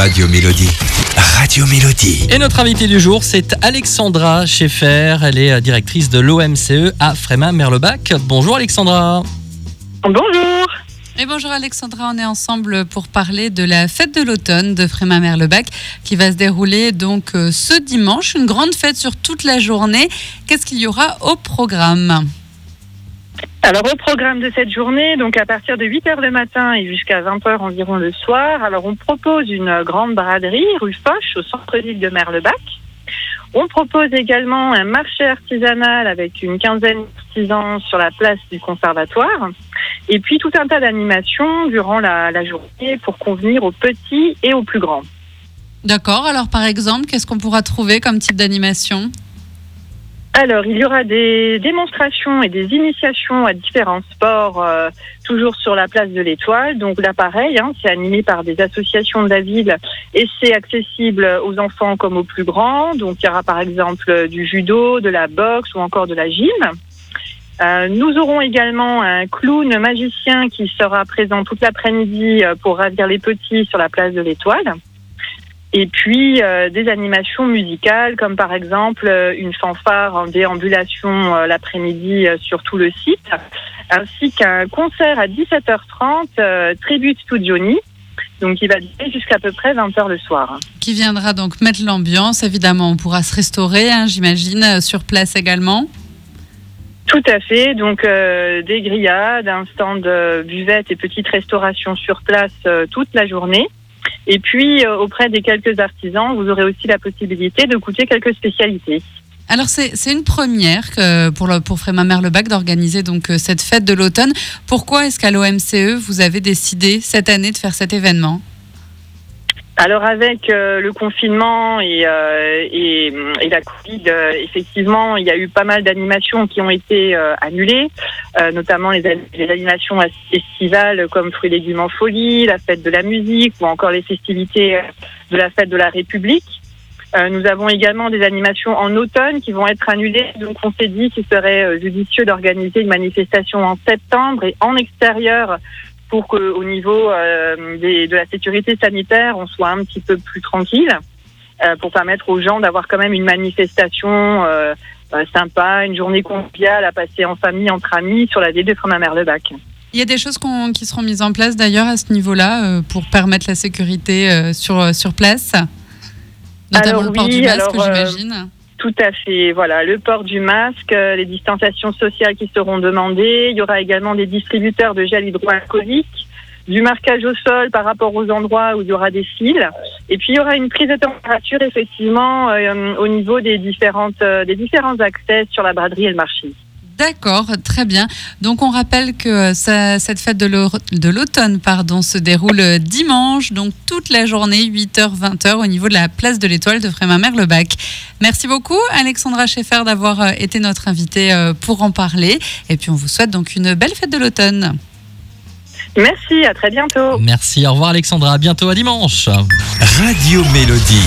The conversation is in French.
Radio Mélodie. Radio Mélodie. Et notre invitée du jour, c'est Alexandra Schaeffer. Elle est euh, directrice de l'OMCE à Frémin-Merlebac. Bonjour Alexandra. Bonjour. Et bonjour Alexandra, on est ensemble pour parler de la fête de l'automne de Frémin-Merlebac qui va se dérouler donc euh, ce dimanche, une grande fête sur toute la journée. Qu'est-ce qu'il y aura au programme? Alors au programme de cette journée, donc à partir de 8h le matin et jusqu'à 20h environ le soir, alors on propose une grande braderie rue Foch au centre-ville de Merlebac. On propose également un marché artisanal avec une quinzaine d'artisans sur la place du conservatoire. Et puis tout un tas d'animations durant la, la journée pour convenir aux petits et aux plus grands. D'accord, alors par exemple, qu'est-ce qu'on pourra trouver comme type d'animation? Alors, il y aura des démonstrations et des initiations à différents sports, euh, toujours sur la place de l'Étoile. Donc là, pareil, hein, c'est animé par des associations de la ville et c'est accessible aux enfants comme aux plus grands. Donc il y aura par exemple du judo, de la boxe ou encore de la gym. Euh, nous aurons également un clown magicien qui sera présent toute l'après-midi euh, pour ravir les petits sur la place de l'Étoile. Et puis euh, des animations musicales comme par exemple euh, une fanfare en déambulation euh, l'après-midi euh, sur tout le site, ainsi qu'un concert à 17h30 euh, Tribute to Johnny, donc qui va durer jusqu'à peu près 20h le soir. Qui viendra donc mettre l'ambiance Évidemment, on pourra se restaurer, hein, j'imagine, euh, sur place également. Tout à fait, donc euh, des grillades, un stand de buvette et petite restauration sur place euh, toute la journée. Et puis euh, auprès des quelques artisans, vous aurez aussi la possibilité de goûter quelques spécialités. Alors c'est une première que pour, le, pour Frémin-Merlebac d'organiser euh, cette fête de l'automne. Pourquoi est-ce qu'à l'OMCE, vous avez décidé cette année de faire cet événement? Alors avec euh, le confinement et, euh, et, et la Covid, euh, effectivement, il y a eu pas mal d'animations qui ont été euh, annulées, euh, notamment les, les animations estivales comme Fruits et légumes en folie, la fête de la musique ou encore les festivités euh, de la fête de la République. Nous avons également des animations en automne qui vont être annulées, donc on s'est dit qu'il serait judicieux d'organiser une manifestation en septembre et en extérieur pour qu'au niveau euh, des- de la sécurité sanitaire, on soit un petit peu plus tranquille, euh, pour permettre aux gens d'avoir quand même une manifestation euh, sympa, une journée conviviale à passer en famille, entre amis, sur la ville de Frémin-Merlebac. Il y a des choses qui seront mises en place d'ailleurs à ce niveau-là pour permettre la sécurité sur, sur place? Notamment Alors le port oui, du masque, j'imagine. Tout à fait. Voilà, le port du masque, euh, les distanciations sociales qui seront demandées. Il y aura également des distributeurs de gel hydroalcoolique, du marquage au sol par rapport aux endroits où il y aura des fils. Et puis il y aura une prise de température effectivement euh, au niveau des différentes euh, des différents accès sur la braderie et le marché. D'accord, très bien. Donc on rappelle que ça- cette fête de l'au- de l'automne pardon, se déroule dimanche, donc toute la journée, 8h, 20h, au niveau de la place de l'Étoile de Frémin-Merlebac. Merci beaucoup Alexandra Schaeffer d'avoir euh, été notre invitée euh, pour en parler. Et puis on vous souhaite donc une belle fête de l'automne. Merci, à très bientôt. Merci, au revoir Alexandra. À bientôt à dimanche. Radio Mélodie.